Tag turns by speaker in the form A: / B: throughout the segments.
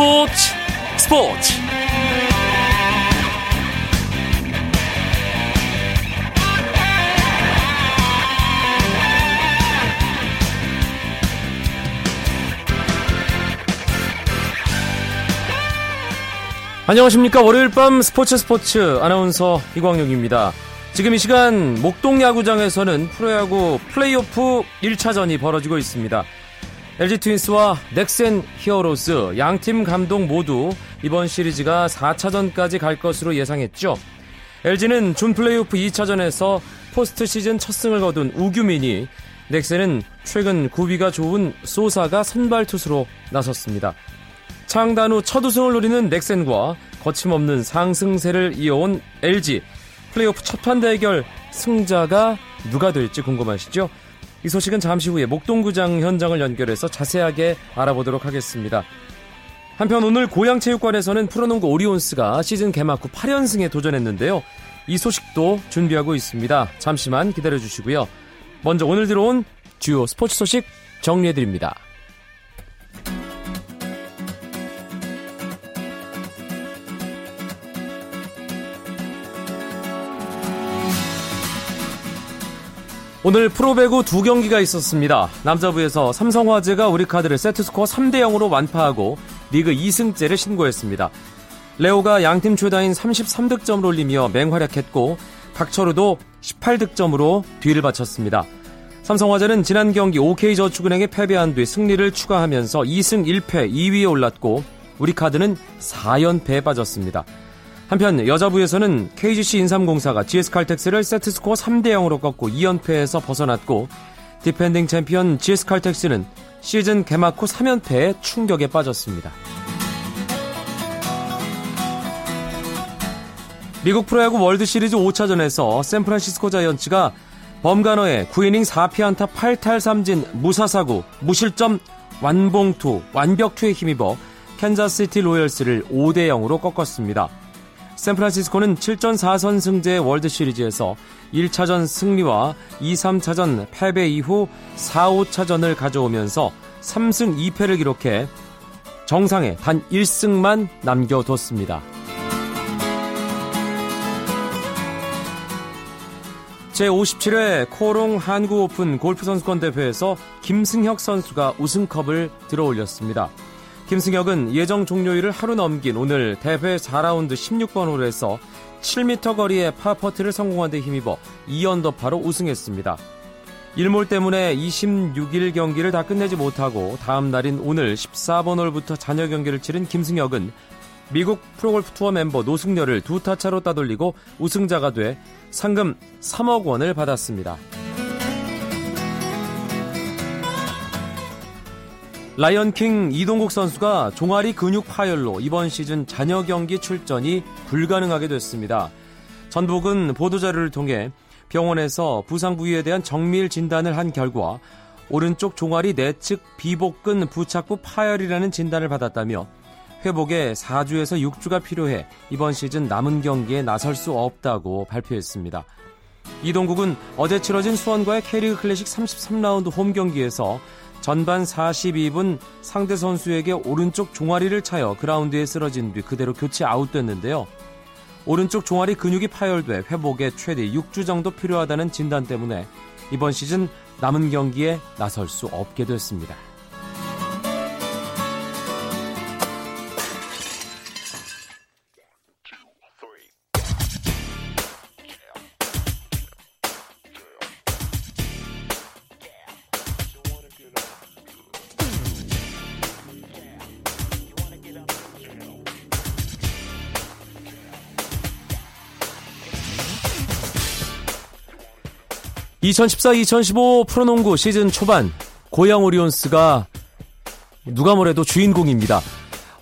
A: 스포츠 스포츠. 안녕하십니까. 월요일 밤 스포츠 스포츠 아나운서 이광용입니다. 지금 이 시간 목동 야구장에서는 프로야구 플레이오프 1차전이 벌어지고 있습니다 LG 트윈스와 넥센 히어로즈 양팀 감독 모두 이번 시리즈가 4차전까지 갈 것으로 예상했죠. LG는 준 플레이오프 2차전에서 포스트 시즌 첫 승을 거둔 우규민이 넥센은 최근 구위가 좋은 소사가 선발 투수로 나섰습니다. 창단 후 첫 우승을 노리는 넥센과 거침없는 상승세를 이어온 LG 플레이오프 첫 판 대결 승자가 누가 될지 궁금하시죠? 이 소식은 잠시 후에 목동구장 현장을 연결해서 자세하게 알아보도록 하겠습니다. 한편 오늘 고양체육관에서는 프로농구 오리온스가 시즌 개막 후 8연승에 도전했는데요. 이 소식도 준비하고 있습니다. 잠시만 기다려 주시고요. 먼저 오늘 들어온 주요 스포츠 소식 정리해 드립니다. 오늘 프로배구 두 경기가 있었습니다. 남자부에서 삼성화재가 우리카드를 세트스코어 3대 0으로 완파하고 리그 2승째를 신고했습니다. 레오가 양팀 최다인 33득점을 올리며 맹활약했고 박철우도 18득점으로 뒤를 바쳤습니다. 삼성화재는 지난 경기 OK저축은행에 패배한 뒤 승리를 추가하면서 2승 1패 2위에 올랐고 우리카드는 4연패에 빠졌습니다. 한편 여자부에서는 KGC 인삼공사가 GS칼텍스를 세트스코어 3대 0으로 꺾고 2연패에서 벗어났고 디펜딩 챔피언 GS칼텍스는 시즌 개막 후 3연패에 충격에 빠졌습니다. 미국 프로야구 월드시리즈 5차전에서 샌프란시스코 자이언츠가 범가너의 9이닝 4피안타 8탈삼진 무사사구 무실점 완봉투 완벽투에 힘입어 캔자스시티 로열스를 5대 0으로 꺾었습니다. 샌프란시스코는 7전 4선 승제 월드시리즈에서 1차전 승리와 2, 3차전 패배 이후 4, 5차전을 가져오면서 3승 2패를 기록해 정상에 단 1승만 남겨뒀습니다. 제57회 코롱 한국 오픈 골프 선수권 대회에서 김승혁 선수가 우승컵을 들어올렸습니다. 김승혁은 예정 종료일을 하루 넘긴 오늘 대회 4라운드 16번 홀에서 7m 거리의 파퍼트를 성공한 데 힘입어 2언더파로 우승했습니다. 일몰 때문에 26일 경기를 다 끝내지 못하고 다음 날인 오늘 14번 홀부터 잔여 경기를 치른 김승혁은 미국 프로골프 투어 멤버 노승열을 두 타차로 따돌리고 우승자가 돼 상금 3억 원을 받았습니다. 라이언킹 이동국 선수가 종아리 근육 파열로 이번 시즌 잔여 경기 출전이 불가능하게 됐습니다. 전북은 보도자료를 통해 병원에서 부상 부위에 대한 정밀 진단을 한 결과 오른쪽 종아리 내측 비복근 부착부 파열이라는 진단을 받았다며 회복에 4주에서 6주가 필요해 이번 시즌 남은 경기에 나설 수 없다고 발표했습니다. 이동국은 어제 치러진 수원과의 K리그 클래식 33라운드 홈 경기에서 전반 42분 상대 선수에게 오른쪽 종아리를 차여 그라운드에 쓰러진 뒤 그대로 교체 아웃됐는데요. 오른쪽 종아리 근육이 파열돼 회복에 최대 6주 정도 필요하다는 진단 때문에 이번 시즌 남은 경기에 나설 수 없게 됐습니다. 2014-2015 프로농구 시즌 초반 고양 오리온스가 누가 뭐래도 주인공입니다.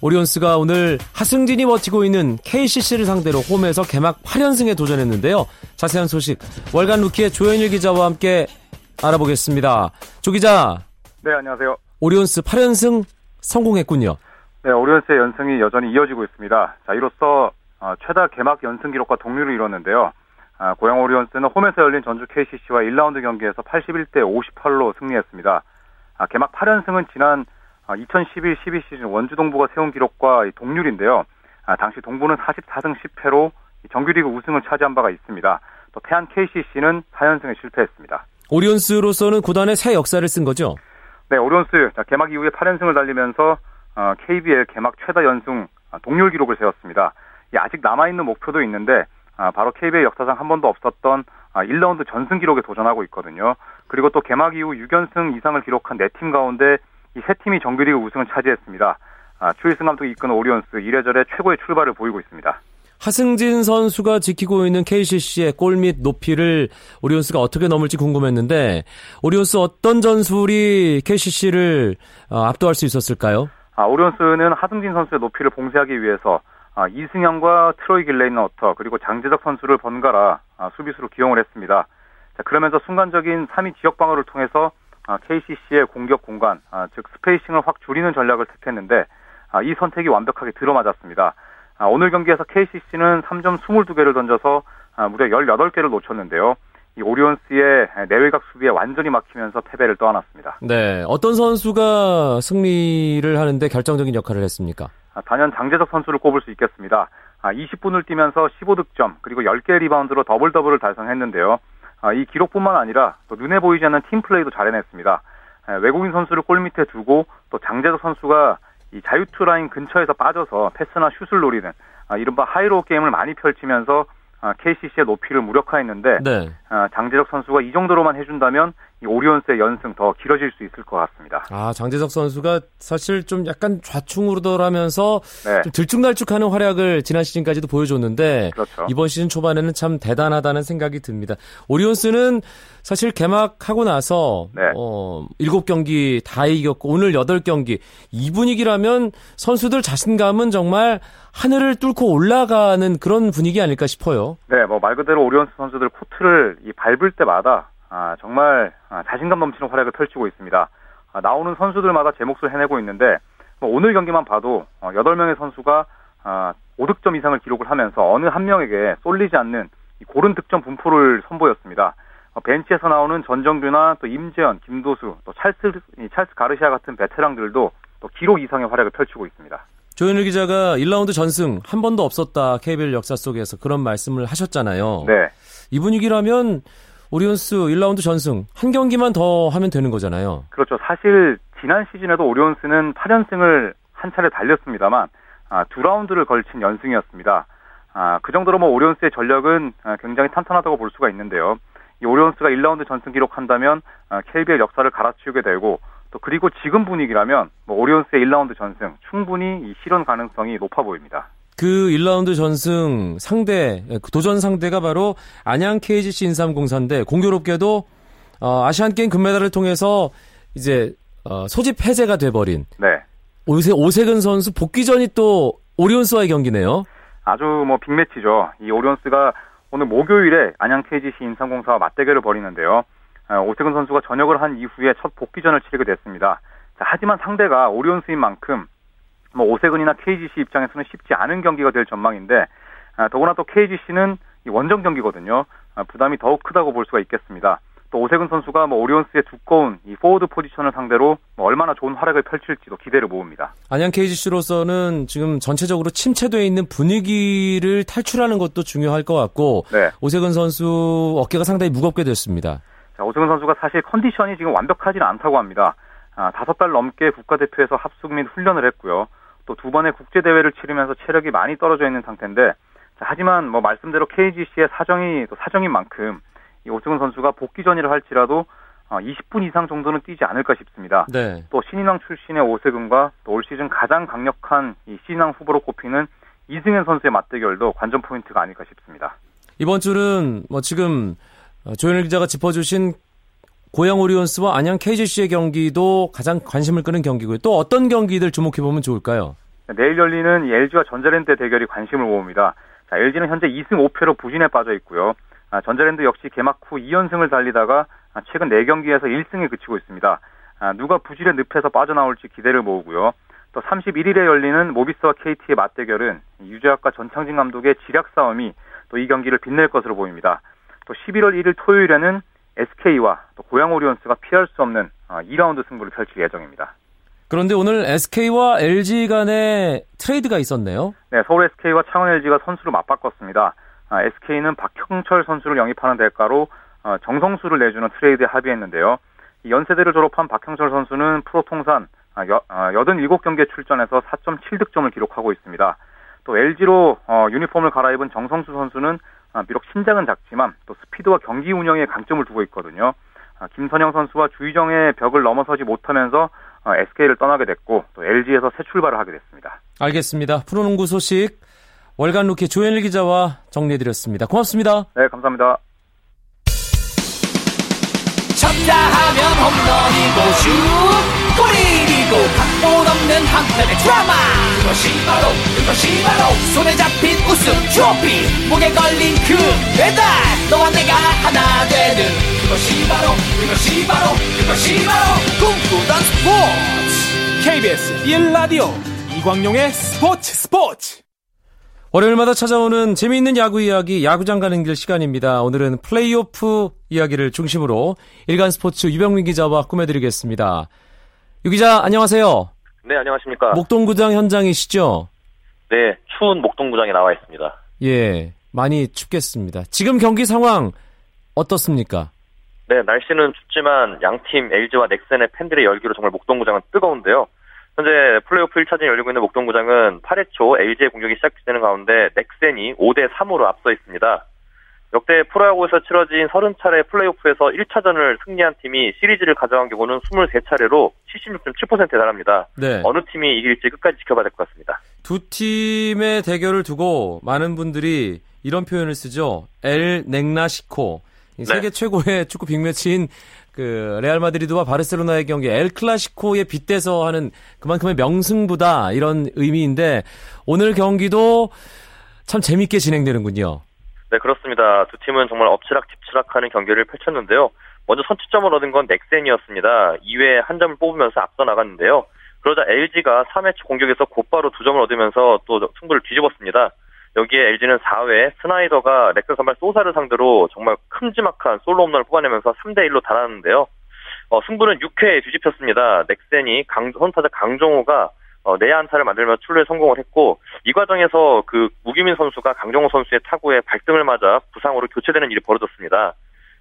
A: 오리온스가 오늘 하승진이 버티고 있는 KCC를 상대로 홈에서 개막 8연승에 도전했는데요. 자세한 소식 월간 루키의 조현일 기자와 함께 알아보겠습니다. 조 기자.
B: 네, 안녕하세요.
A: 오리온스 8연승 성공했군요.
B: 네, 오리온스의 연승이 여전히 이어지고 있습니다. 자, 이로써 어, 최다 개막 연승 기록과 동률을 이뤘는데요. 아, 고양 오리온스는 홈에서 열린 전주 KCC와 1라운드 경기에서 81대 58로 승리했습니다. 아, 개막 8연승은 지난 2011-12 시즌 원주 동부가 세운 기록과 동률인데요. 당시 동부는 44승 10패로 정규리그 우승을 차지한 바가 있습니다. 또 태안 KCC는 4연승에 실패했습니다.
A: 오리온스로서는 구단의 새 역사를 쓴 거죠?
B: 네, 오리온스 개막 이후에 8연승을 달리면서 KBL 개막 최다 연승 동률 기록을 세웠습니다. 아직 남아있는 목표도 있는데 바로 KBL 역사상 한 번도 없었던 1라운드 전승 기록에 도전하고 있거든요. 그리고 또 개막 이후 6연승 이상을 기록한 4팀 가운데 이 세 팀이 정규리그 우승을 차지했습니다. 추일승 감독이 이끄는 오리온스 이래저래 최고의 출발을 보이고 있습니다.
A: 하승진 선수가 지키고 있는 KCC의 골및 높이를 오리온스가 어떻게 넘을지 궁금했는데 오리온스 어떤 전술이 KCC를 어, 압도할 수 있었을까요?
B: 아, 오리온스는 하승진 선수의 높이를 봉쇄하기 위해서 아, 이승현과 트로이 길렌워터 그리고 장재석 선수를 번갈아 아, 수비수로 기용을 했습니다. 자, 그러면서 순간적인 3-2 지역 방어를 통해서 아, KCC의 공격 공간, 아, 즉 spacing을 확 줄이는 전략을 택했는데 아, 이 선택이 완벽하게 들어맞았습니다. 아, 오늘 경기에서 KCC는 3점 22개를 던져서 아, 무려 18개를 놓쳤는데요. 이 오리온스의 내외곽 수비에 완전히 막히면서 패배를 떠안았습니다.
A: 네, 어떤 선수가 승리를 하는데 결정적인 역할을 했습니까?
B: 아, 단연 장재석 선수를 꼽을 수 있겠습니다. 20분을 뛰면서 15득점 그리고 10개 리바운드로 더블 더블을 달성했는데요. 이 기록뿐만 아니라 또 눈에 보이지 않는 팀 플레이도 잘 해냈습니다. 외국인 선수를 골 밑에 두고 또 장재석 선수가 이 자유투 라인 근처에서 빠져서 패스나 슛을 노리는 이른바 high-low 게임을 많이 펼치면서 KCC의 높이를 무력화했는데 네. 장재석 선수가 이 정도로만 해준다면 이 오리온스의 연승 더 길어질 수 있을 것 같습니다.
A: 아 장재석 선수가 사실 좀 약간 좌충우돌하면서 네. 좀 들쭉날쭉하는 활약을 지난 시즌까지도 보여줬는데 그렇죠. 이번 시즌 초반에는 참 대단하다는 생각이 듭니다. 오리온스는 사실 개막하고 나서 네. 어, 7경기 다 이겼고 오늘 8경기 이 분위기라면 선수들 자신감은 정말 하늘을 뚫고 올라가는 그런 분위기 아닐까 싶어요.
B: 네, 뭐 말 그대로 오리온스 선수들 코트를 이 밟을 때마다 아, 정말 아, 자신감 넘치는 활약을 펼치고 있습니다. 아, 나오는 선수들마다 제 몫을 해내고 있는데 뭐 오늘 경기만 봐도 어, 8명의 선수가 아, 5득점 이상을 기록을 하면서 어느 한 명에게 쏠리지 않는 고른 득점 분포를 선보였습니다. 어, 벤치에서 나오는 전정규나 또 임재현, 김도수, 또 찰스, 찰스 가르시아 같은 베테랑들도 또 기록 이상의 활약을 펼치고 있습니다.
A: 조현일 기자가 1라운드 전승 한 번도 없었다 KBL 역사 속에서 그런 말씀을 하셨잖아요.
B: 네.
A: 이 분위기라면 오리온스 1라운드 전승 한 경기만 더 하면 되는 거잖아요.
B: 그렇죠. 사실 지난 시즌에도 오리온스는 8연승을 한 차례 달렸습니다만 아, 두 라운드를 걸친 연승이었습니다. 아, 그 정도로 뭐 오리온스의 전력은 아, 굉장히 탄탄하다고 볼 수가 있는데요. 이 오리온스가 1라운드 전승 기록한다면 아, KBL 역사를 갈아치우게 되고 또 그리고 지금 분위기라면 뭐 오리온스의 1라운드 전승 충분히 이 실현 가능성이 높아 보입니다.
A: 그 1라운드 전승 상대 그 도전 상대가 바로 안양 KGC 인삼공사인데 공교롭게도 어, 아시안 게임 금메달을 통해서 이제 어, 소집 해제가 돼버린 네. 오세 오세근 선수 복귀전이 또 오리온스와의 경기네요.
B: 아주 뭐 빅매치죠. 이 오리온스가 오늘 목요일에 안양 KGC 인삼공사와 맞대결을 벌이는데요. 어, 오세근 선수가 전역을 한 이후에 첫 복귀전을 치르게 됐습니다. 자, 하지만 상대가 오리온스인 만큼 뭐 오세근이나 KGC 입장에서는 쉽지 않은 경기가 될 전망인데 아, 더구나 또 KGC는 원정 경기거든요. 아, 부담이 더욱 크다고 볼 수가 있겠습니다. 또 오세근 선수가 뭐 오리온스의 두꺼운 이 포워드 포지션을 상대로 뭐 얼마나 좋은 활약을 펼칠지도 기대를 모읍니다.
A: 안양 KGC로서는 지금 전체적으로 침체되어 있는 분위기를 탈출하는 것도 중요할 것 같고 네. 오세근 선수 어깨가 상당히 무겁게 됐습니다.
B: 자, 오세근 선수가 사실 컨디션이 지금 완벽하지는 않다고 합니다. 아, 다섯 달 넘게 국가대표에서 합숙 및 훈련을 했고요. 또 두 번의 국제 대회를 치르면서 체력이 많이 떨어져 있는 상태인데 자, 하지만 뭐 말씀대로 KGC의 사정이 또 사정인 만큼 이 오승훈 선수가 복귀전이라 할지라도 어, 20분 이상 정도는 뛰지 않을까 싶습니다. 네. 또 신인왕 출신의 오세근과 또올 시즌 가장 강력한 이 신인왕 후보로 꼽히는 이승현 선수의 맞대결도 관전 포인트가 아닐까 싶습니다.
A: 이번 주는 뭐 지금 어, 조현일 기자가 짚어주신 고양 오리온스와 안양 KGC의 경기도 가장 관심을 끄는 경기고요. 또 어떤 경기들 주목해 보면 좋을까요?
B: 내일 열리는 LG와 전자랜드 대결이 관심을 모읍니다. 자, LG는 현재 2승 5패로 부진에 빠져 있고요. 아, 전자랜드 역시 개막 후 2연승을 달리다가 아, 최근 4경기에서 1승에 그치고 있습니다. 아, 누가 부진의 늪에서 빠져나올지 기대를 모으고요. 또 31일에 열리는 모비스와 KT의 맞대결은 유재학과 전창진 감독의 지략 싸움이 또 이 경기를 빛낼 것으로 보입니다. 또 11월 1일 토요일에는 SK와 또 고양 오리온스가 피할 수 없는 2라운드 어, 승부를 펼칠 예정입니다.
A: 그런데 오늘 SK와 LG 간의 트레이드가 있었네요.
B: 네, 서울 SK와 창원 LG가 선수를 맞바꿨습니다. 아, SK는 박형철 선수를 영입하는 대가로 어, 정성수를 내주는 트레이드에 합의했는데요. 연세대를 졸업한 박형철 선수는 프로 통산 87경기에 아, 출전해서 4.7득점을 기록하고 있습니다. 또 LG로 어, 유니폼을 갈아입은 정성수 선수는 아, 비록 신장은 작지만 또 스피드와 경기 운영에 강점을 두고 있거든요. 김선형 선수와 주희정의 벽을 넘어서지 못하면서 SK를 어, 떠나게 됐고 또 LG에서 새 출발을 하게 됐습니다.
A: 알겠습니다. 프로농구 소식 월간 루키 조현일 기자와 정리해드렸습니다. 고맙습니다.
B: 네, 감사합니다.
C: 쳤다 하면 홈런이고 슛 각본 없는 한편의 드라마 그것이 바로 그것이 바로 손에 잡힌 우승 트로피 목에 걸린 그 배달 너와 내가 하나 되는 그것이 바로 그것이 바로 그것이 바로 꿈꾸던 스포츠 KBS 1라디오 이광용의 스포츠 스포츠
A: 월요일마다 찾아오는 재미있는 야구 이야기, 야구장 가는 길 시간입니다. 오늘은 플레이오프 이야기를 중심으로 일간 스포츠 유병민 기자와 꾸며드리겠습니다. 유 기자, 안녕하세요.
D: 네, 안녕하십니까.
A: 목동구장 현장이시죠?
D: 네, 추운 목동구장에 나와 있습니다.
A: 예, 많이 춥겠습니다. 지금 경기 상황 어떻습니까?
D: 네, 날씨는 춥지만 양팀 LG와 넥센의 팬들의 열기로 정말 목동구장은 뜨거운데요. 현재 플레이오프 1차전이 열리고 있는 목동구장은 8회 초 LG의 공격이 시작되는 가운데 넥센이 5대 3으로 앞서 있습니다. 역대 프로야구에서 치러진 30차례 플레이오프에서 1차전을 승리한 팀이 시리즈를 가져간 경우는 23차례로 76.7%에 달합니다. 네. 어느 팀이 이길지 끝까지 지켜봐야 될 것 같습니다.
A: 두 팀의 대결을 두고 많은 분들이 이런 표현을 쓰죠. 엘 넥라시코. 세계 네. 최고의 축구 빅매치인 그 레알 마드리드와 바르셀로나의 경기 엘 클라시코에 빗대서 하는 그만큼의 명승부다 이런 의미인데 오늘 경기도 참 재밌게 진행되는군요.
D: 네 그렇습니다. 두 팀은 정말 엎치락뒤치락하는 경기를 펼쳤는데요. 먼저 선취점을 얻은 건 넥센이었습니다. 2회 한 점을 뽑으면서 앞서 나갔는데요. 그러자 LG가 3회 초 공격에서 곧바로 두 점을 얻으면서 또 승부를 뒤집었습니다. 여기에 LG는 4회 스나이더가 렉슨 선발 소사를 상대로 정말 큼지막한 솔로 홈런을 뽑아내면서 3대 1로 달았는데요. 어, 승부는 6회에 뒤집혔습니다. 넥센이 강, 선타자 강정호가 어, 내안타를 만들며 출루에 성공을 했고 이 과정에서 그 무기민 선수가 강정호 선수의 타구에 발등을 맞아 부상으로 교체되는 일이 벌어졌습니다.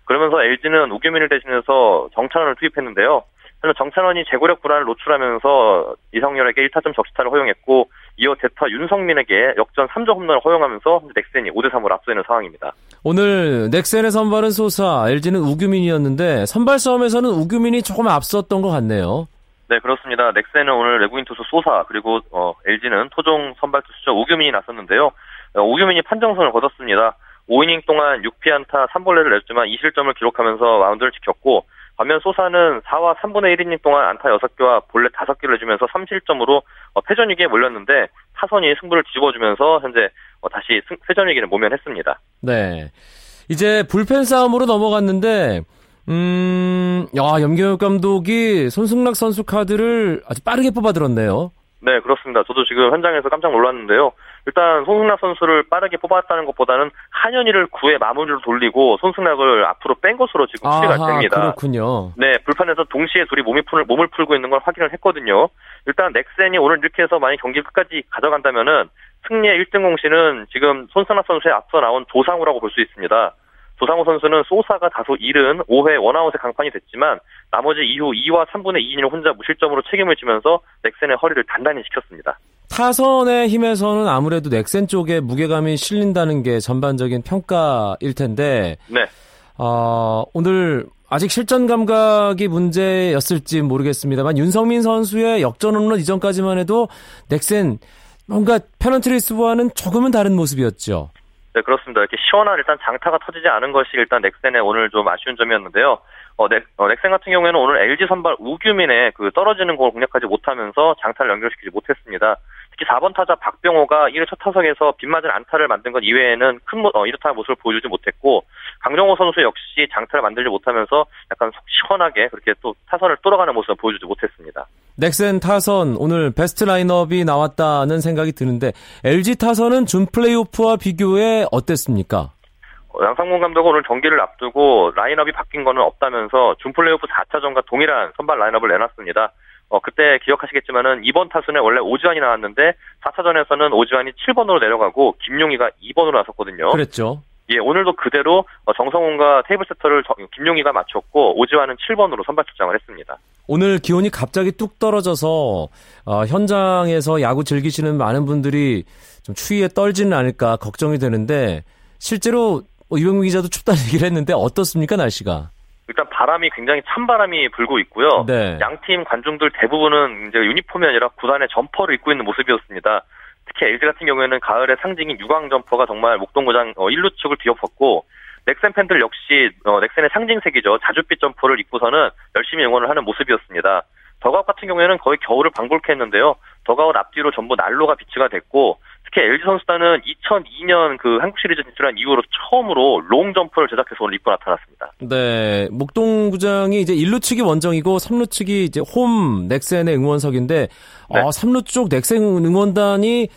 D: 그러면서 LG는 우규민을 대신해서 정찬원을 투입했는데요. 하지만 정찬원이 제고력 불안을 노출하면서 이성열에게 1타점 적시타를 허용했고 이어 대타 윤성민에게 역전 3점 홈런을 허용하면서 넥센이 5대 3으로 앞서 있는 상황입니다.
A: 오늘 넥센의 선발은 소사, LG는 우규민이었는데 선발 싸움에서는 우규민이 조금 앞섰던 것 같네요.
D: 네, 그렇습니다. 넥센은 오늘 외국인 투수 소사 그리고 어, LG는 토종 선발 투수죠 우규민이 나섰는데요. 어, 우규민이 판정선을 거뒀습니다. 5이닝 동안 6피안타 3볼레를 냈지만 2실점을 기록하면서 마운드를 지켰고 반면 소사는 4와 3분의 1이닝 동안 안타 6개와 볼넷 5개를 내주면서 3실점으로 어, 패전 위기에 몰렸는데 타선이 승부를 뒤집어주면서 현재 어, 다시 패전 위기를 모면했습니다.
A: 네. 이제 불펜 싸움으로 넘어갔는데 음, 야, 염경엽 감독이 손승락 선수 카드를 아주 빠르게 뽑아들었네요.
D: 네, 그렇습니다. 저도 지금 현장에서 깜짝 놀랐는데요. 일단 손승락 선수를 빠르게 뽑았다는 것보다는 한현희를 9회 마무리를 돌리고 손승락을 앞으로 뺀 것으로 지금 추리가 됩니다.
A: 그렇군요.
D: 네, 불판에서 동시에 둘이 몸이 풀, 몸을 풀고 있는 걸 확인을 했거든요. 일단 넥센이 오늘 이렇게 해서 만약 경기 끝까지 가져간다면은 승리의 1등 공신은 지금 손승락 선수의 앞서 나온 조상우라고 볼 수 있습니다. 조상우 선수는 소사가 다소 이른 5회 원아웃에 강판이 됐지만 나머지 이후 2와 3분의 2이닝을 혼자 무실점으로 책임을 지면서 넥센의 허리를 단단히 지켰습니다.
A: 타선의 힘에서는 아무래도 넥센 쪽에 무게감이 실린다는 게 전반적인 평가일 텐데. 네. 어, 오늘 아직 실전 감각이 문제였을지 모르겠습니다만 윤성민 선수의 역전 홈런 이전까지만 해도 넥센 뭔가 페넌트리스와는 조금은 다른 모습이었죠.
D: 네, 그렇습니다. 이렇게 시원한 일단 장타가 터지지 않은 것이 일단 넥센의 오늘 좀 아쉬운 점이었는데요. 어, 넥, 어, 넥센 같은 경우에는 오늘 LG 선발 우규민의 그 떨어지는 공을 공략하지 못하면서 장타를 연결시키지 못했습니다. 특히 4번 타자 박병호가 1회 첫 타석에서 빗맞은 안타를 만든 것 이외에는 큰 어, 이렇다는 모습을 보여주지 못했고 강정호 선수 역시 장타를 만들지 못하면서 약간 속 시원하게 그렇게 또 타선을 뚫어가는 모습을 보여주지 못했습니다.
A: 넥센 타선 오늘 베스트 라인업이 나왔다는 생각이 드는데 LG 타선은 준 플레이오프와 비교해 어땠습니까?
D: 어, 양상문 감독은 오늘 경기를 앞두고 라인업이 바뀐 거는 없다면서 준 플레이오프 4차전과 동일한 선발 라인업을 내놨습니다. 어, 그때 기억하시겠지만은 2번 타순에 원래 오지환이 나왔는데 4차전에서는 오지환이 7번으로 내려가고 김용희가 2번으로 나섰거든요.
A: 그랬죠.
D: 예, 오늘도 그대로 어, 정성훈과 테이블 세터를 김용희가 맞췄고 오지환은 7번으로 선발 출장을 했습니다.
A: 오늘 기온이 갑자기 뚝 떨어져서 어, 현장에서 야구 즐기시는 많은 분들이 좀 추위에 떨지는 않을까 걱정이 되는데 실제로 뭐 유병민 기자도 춥다는 얘기를 했는데 어떻습니까 날씨가?
D: 일단 바람이 굉장히 찬 바람이 불고 있고요.
A: 네.
D: 양팀 관중들 대부분은 이제 유니폼이 아니라 구단의 점퍼를 입고 있는 모습이었습니다. 특히 LG 같은 경우에는 가을의 상징인 유광 점퍼가 정말 목동구장 어, 1루 측을 뒤엎었고 넥센 팬들 역시 어, 넥센의 상징색이죠. 자줏빛 점퍼를 입고서는 열심히 응원을 하는 모습이었습니다. 더그아웃 같은 경우에는 거의 겨울을 방불케 했는데요. 더그아웃 앞뒤로 전부 난로가 비치가 됐고 특히 LG 선수단은 2002년 그 한국 시리즈 진출한 이후로 처음으로 롱 점퍼를 제작해서 오늘 입고 나타났습니다.
A: 네, 목동 구장이 이제 1루 측이 원정이고 3루 측이 이제 홈 넥센의 응원석인데
D: 네.
A: 어, 3루 쪽 넥센 응원단이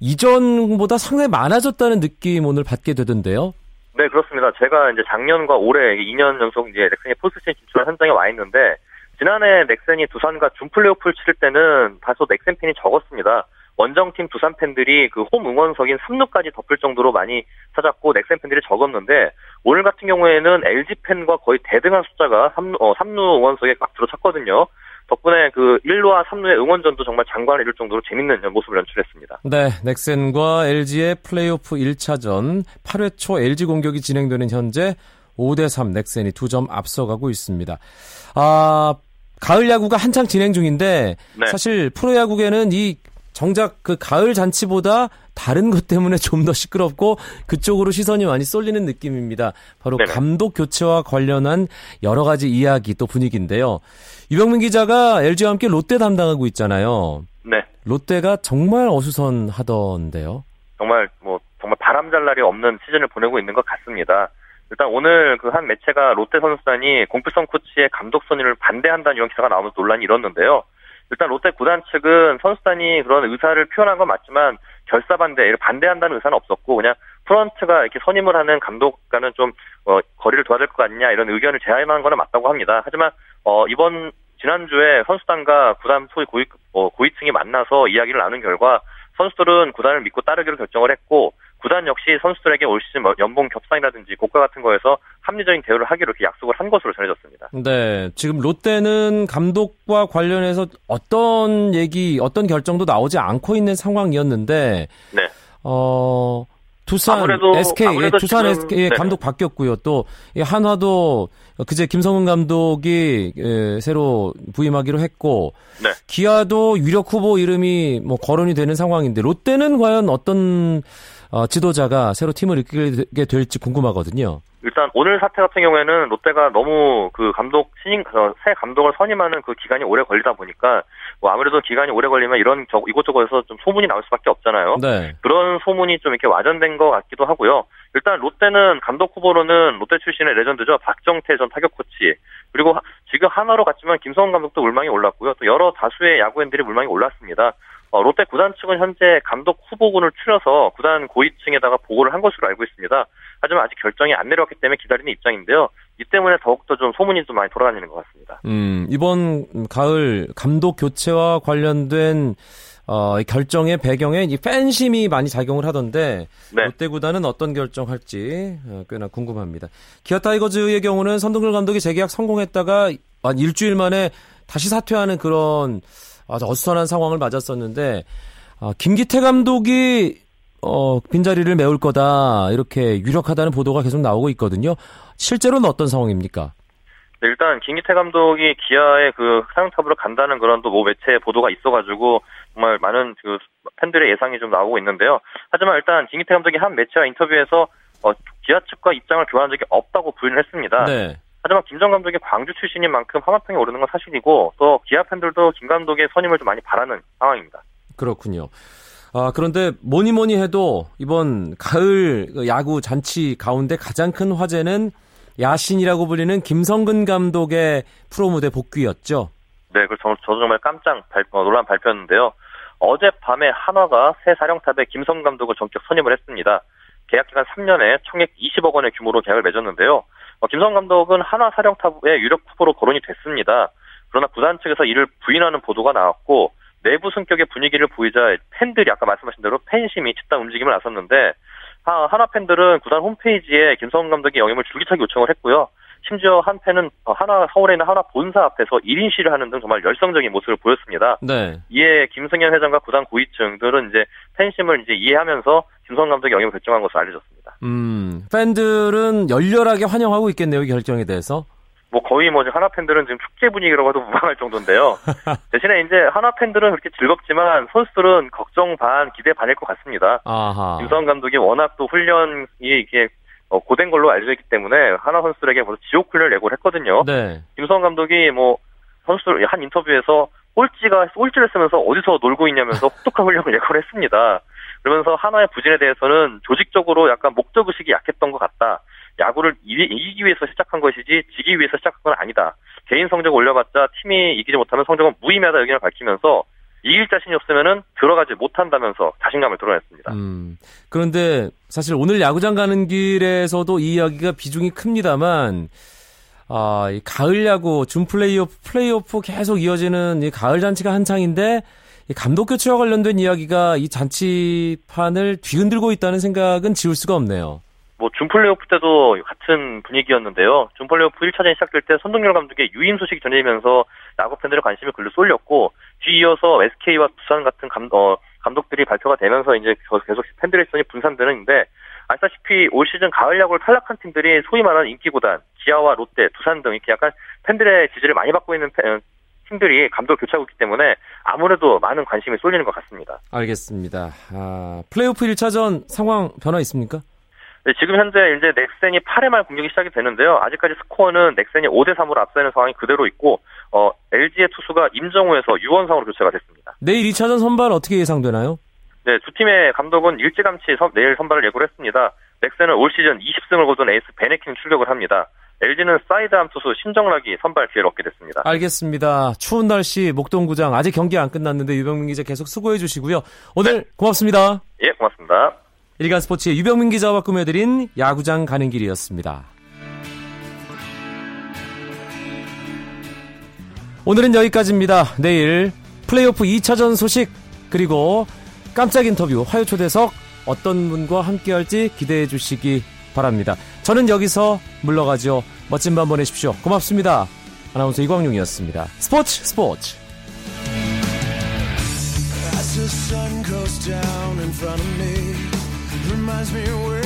A: 이전보다 상당히 많아졌다는 느낌 오늘 받게 되던데요.
D: 네, 그렇습니다. 제가 이제 작년과 올해 2년 연속 이제 넥센이 포스트시즌 진출한 현장에 와 있는데 지난해 넥센이 두산과 준 플레이오프를 치를 때는 다소 넥센 팬이 적었습니다. 원정팀 두산 팬들이 그 홈 응원석인 3루까지 덮을 정도로 많이 찾았고 넥센 팬들이 적었는데 오늘 같은 경우에는 LG 팬과 거의 대등한 숫자가 3루, 어, 3루 응원석에 막 들어찼거든요. 덕분에 그 1루와 3루의 응원전도 정말 장관을 이룰 정도로 재밌는 모습을 연출했습니다.
A: 네, 넥센과 LG의 플레이오프 1차전 8회 초 LG 공격이 진행되는 현재 5대3 넥센이 2점 앞서가고 있습니다. 아, 가을 야구가 한창 진행 중인데
D: 네.
A: 사실 프로 야구계는 이 정작 그 가을 잔치보다 다른 것 때문에 좀 더 시끄럽고 그쪽으로 시선이 많이 쏠리는 느낌입니다. 바로
D: 네네.
A: 감독 교체와 관련한 여러 가지 이야기 또 분위기인데요. 유병민 기자가 LG와 함께 롯데 담당하고 있잖아요.
D: 네.
A: 롯데가 정말 어수선하던데요.
D: 정말 뭐 정말 바람잘 날이 없는 시즌을 보내고 있는 것 같습니다. 일단 오늘 그 한 매체가 롯데 선수단이 공필성 코치의 감독 선임을 반대한다는 이런 기사가 나오면서 논란이 일었는데요. 일단 롯데 구단 측은 선수단이 그런 의사를 표현한 건 맞지만 결사 반대, 반대한다는 의사는 없었고 그냥 프런트가 이렇게 선임을 하는 감독과는 좀 어, 거리를 둬야 될 것 같냐 이런 의견을 제안한 거는 맞다고 합니다. 하지만 어, 이번 지난주에 선수단과 구단 소위 고위, 어, 고위층이 만나서 이야기를 나눈 결과 선수들은 구단을 믿고 따르기로 결정을 했고 구단 역시 선수들에게 올 시즌 뭐 연봉 겹상이라든지 고가 같은 거에서 합리적인 대우를 하기로 이렇게 약속을 한 것으로 전해졌습니다.
A: 네, 지금 롯데는 감독과 관련해서 어떤 얘기, 어떤 결정도 나오지 않고 있는 상황이었는데,
D: 네.
A: 어, 두산,
D: 아무래도-
A: SK, 예,
D: 아무래도
A: 두산
D: 지금-
A: SK
D: 네.
A: 감독 바뀌었고요. 또이 한화도 그제 김성훈 감독이 예, 새로 부임하기로 했고,
D: 네.
A: 기아도 유력 후보 이름이 뭐 거론이 되는 상황인데 롯데는 과연 어떤 어, 지도자가 새로 팀을 이끌게 될지 궁금하거든요.
D: 일단 오늘 사태 같은 경우에는 롯데가 너무 그 감독 신임 어, 새 감독을 선임하는 그 기간이 오래 걸리다 보니까 뭐 아무래도 기간이 오래 걸리면 이런 저, 이곳저곳에서 좀 소문이 나올 수밖에 없잖아요.
A: 네.
D: 그런 소문이 좀 이렇게 와전된 것 같기도 하고요. 일단 롯데는 감독 후보로는 롯데 출신의 레전드죠. 박정태 전 타격 코치. 그리고 하- 지금 하나로 갔지만 김성훈 감독도 물망이 올랐고요. 또 여러 다수의 야구인들이 물망이 올랐습니다. 어, 롯데 구단 측은 현재 감독 후보군을 추려서 구단 고위층에다가 보고를 한 것으로 알고 있습니다. 하지만 아직 결정이 안 내려왔기 때문에 기다리는 입장인데요. 이 때문에 더욱더 좀 소문이 좀 많이 돌아다니는 것 같습니다.
A: 음, 이번 가을 감독 교체와 관련된 어, 이 결정의 배경에 이 팬심이 많이 작용을 하던데
D: 네.
A: 롯데 구단은 어떤 결정할지 어, 꽤나 궁금합니다. 기아 타이거즈의 경우는 선동열 감독이 재계약 성공했다가 한 일주일 만에 다시 사퇴하는 그런 아주 어수선한 상황을 맞았었는데 어, 김기태 감독이 어, 빈자리를 메울 거다 이렇게 유력하다는 보도가 계속 나오고 있거든요. 실제로는 어떤 상황입니까?
D: 네, 일단 김기태 감독이 기아의 그 사령탑으로 간다는 그런 또뭐 매체 보도가 있어가지고 정말 많은 그 팬들의 예상이 좀 나오고 있는데요. 하지만 일단 김기태 감독이 한 매체와 인터뷰에서 어, 기아 측과 입장을 교환한 적이 없다고 부인을 했습니다.
A: 네.
D: 하지만 김정 감독이 광주 출신인 만큼 하마평에 오르는 건 사실이고 또 기아 팬들도 김 감독의 선임을 좀 많이 바라는 상황입니다.
A: 그렇군요. 아, 그런데 뭐니 뭐니 해도 이번 가을 야구 잔치 가운데 가장 큰 화제는 야신이라고 불리는 김성근 감독의 프로 무대 복귀였죠.
D: 네, 그 저, 저도 정말 깜짝 발, 어, 놀란 발표였는데요. 어젯밤에 한화가 새 사령탑에 김성 감독을 전격 선임을 했습니다. 계약 기간 3년에 총액 20억 원의 규모로 계약을 맺었는데요. 어, 김성 감독은 한화 사령탑의 유력 후보로 거론이 됐습니다. 그러나 구단 측에서 이를 부인하는 보도가 나왔고 내부 성격의 분위기를 보이자 팬들이 아까 말씀하신 대로 팬심이 집단 움직임을 나섰는데 하나 팬들은 구단 홈페이지에 김성훈 감독의 영임을 줄기차게 요청을 했고요. 심지어 한 팬은 하나 서울에 있는 하나 본사 앞에서 1인 시를 하는 등 정말 열성적인 모습을 보였습니다.
A: 네.
D: 이에 김승현 회장과 구단 고위층들은 이제 팬심을 이제 이해하면서 김성훈 감독의 영임을 결정한 것으로 알려졌습니다.
A: 음, 팬들은 열렬하게 환영하고 있겠네요, 이 결정에 대해서.
D: 뭐 거의 뭐 하나 팬들은 지금 축제 분위기라고 해도 무방할 정도인데요. 대신에 이제 하나 팬들은 그렇게 즐겁지만 선수들은 걱정 반, 기대 반일 것 같습니다.
A: 아하.
D: 김성환 감독이 워낙 또 훈련이 이게 어, 고된 걸로 알려져 있기 때문에 하나 선수들에게 벌써 지옥 훈련을 예고를 했거든요.
A: 네.
D: 김성환 감독이 뭐 선수들 한 인터뷰에서 꼴찌가 꼴찌를 쓰면서 어디서 놀고 있냐면서 혹독한 훈련을 예고를 했습니다. 그러면서 하나의 부진에 대해서는 조직적으로 약간 목적 의식이 약했던 것 같다. 야구를 이기기 위해서 시작한 것이지 지기 위해서 시작한 건 아니다. 개인 성적 올려봤자 팀이 이기지 못하면 성적은 무의미하다 의견을 밝히면서 이길 자신이 없으면은 들어가지 못한다면서 자신감을 드러냈습니다.
A: 음, 그런데 사실 오늘 야구장 가는 길에서도 이 이야기가 비중이 큽니다만 아, 이 가을 야구 준 플레이오프 플레이오프 계속 이어지는 이 가을 잔치가 한창인데 이 감독 교체와 관련된 이야기가 이 잔치판을 뒤흔들고 있다는 생각은 지울 수가 없네요.
D: 뭐 준 플레이오프 때도 같은 분위기였는데요. 준 플레이오프 1차전이 시작될 때 선동열 감독의 유임 소식이 전해지면서 야구 팬들의 관심이 글로 쏠렸고 뒤이어서 SK와 두산 같은 감, 어, 감독들이 발표가 되면서 이제 계속 팬들의 시선이 분산되는데 아시다시피 올 시즌 가을 야구를 탈락한 팀들이 소위 말하는 인기구단 기아와 롯데, 두산 등 이렇게 약간 팬들의 지지를 많이 받고 있는 팬, 팀들이 감독을 교체하고 있기 때문에 아무래도 많은 관심이 쏠리는 것 같습니다.
A: 알겠습니다. 아, 플레이오프 1차전 상황 변화 있습니까?
D: 네, 지금 현재 이제 넥센이 8회 말 공격이 시작이 되는데요. 아직까지 스코어는 넥센이 5대 3으로 앞서 있는 상황이 그대로 있고 어, LG의 투수가 임정우에서 유원상으로 교체가 됐습니다.
A: 내일 2차전 선발 어떻게 예상되나요?
D: 네, 두 팀의 감독은 일찌감치 선, 내일 선발을 예고를 했습니다. 넥센은 올 시즌 20승을 거둔 에이스 밴헤켄이 출격을 합니다. LG는 사이드암 투수 신정락이 선발 기회를 얻게 됐습니다.
A: 알겠습니다. 추운 날씨 목동구장 아직 경기 안 끝났는데 유병민 기자 계속 수고해 주시고요. 오늘 네. 고맙습니다.
D: 예, 고맙습니다.
A: 일간 스포츠의 유병민 기자와 꾸며드린 야구장 가는 길이었습니다. 오늘은 여기까지입니다. 내일 플레이오프 2차전 소식 그리고 깜짝 인터뷰 화요 초대석 어떤 분과 함께 할지 기대해 주시기 바랍니다. 저는 여기서 물러가죠. 멋진 밤 보내십시오. 고맙습니다. 아나운서 이광용이었습니다. 스포츠 스포츠 reminds me where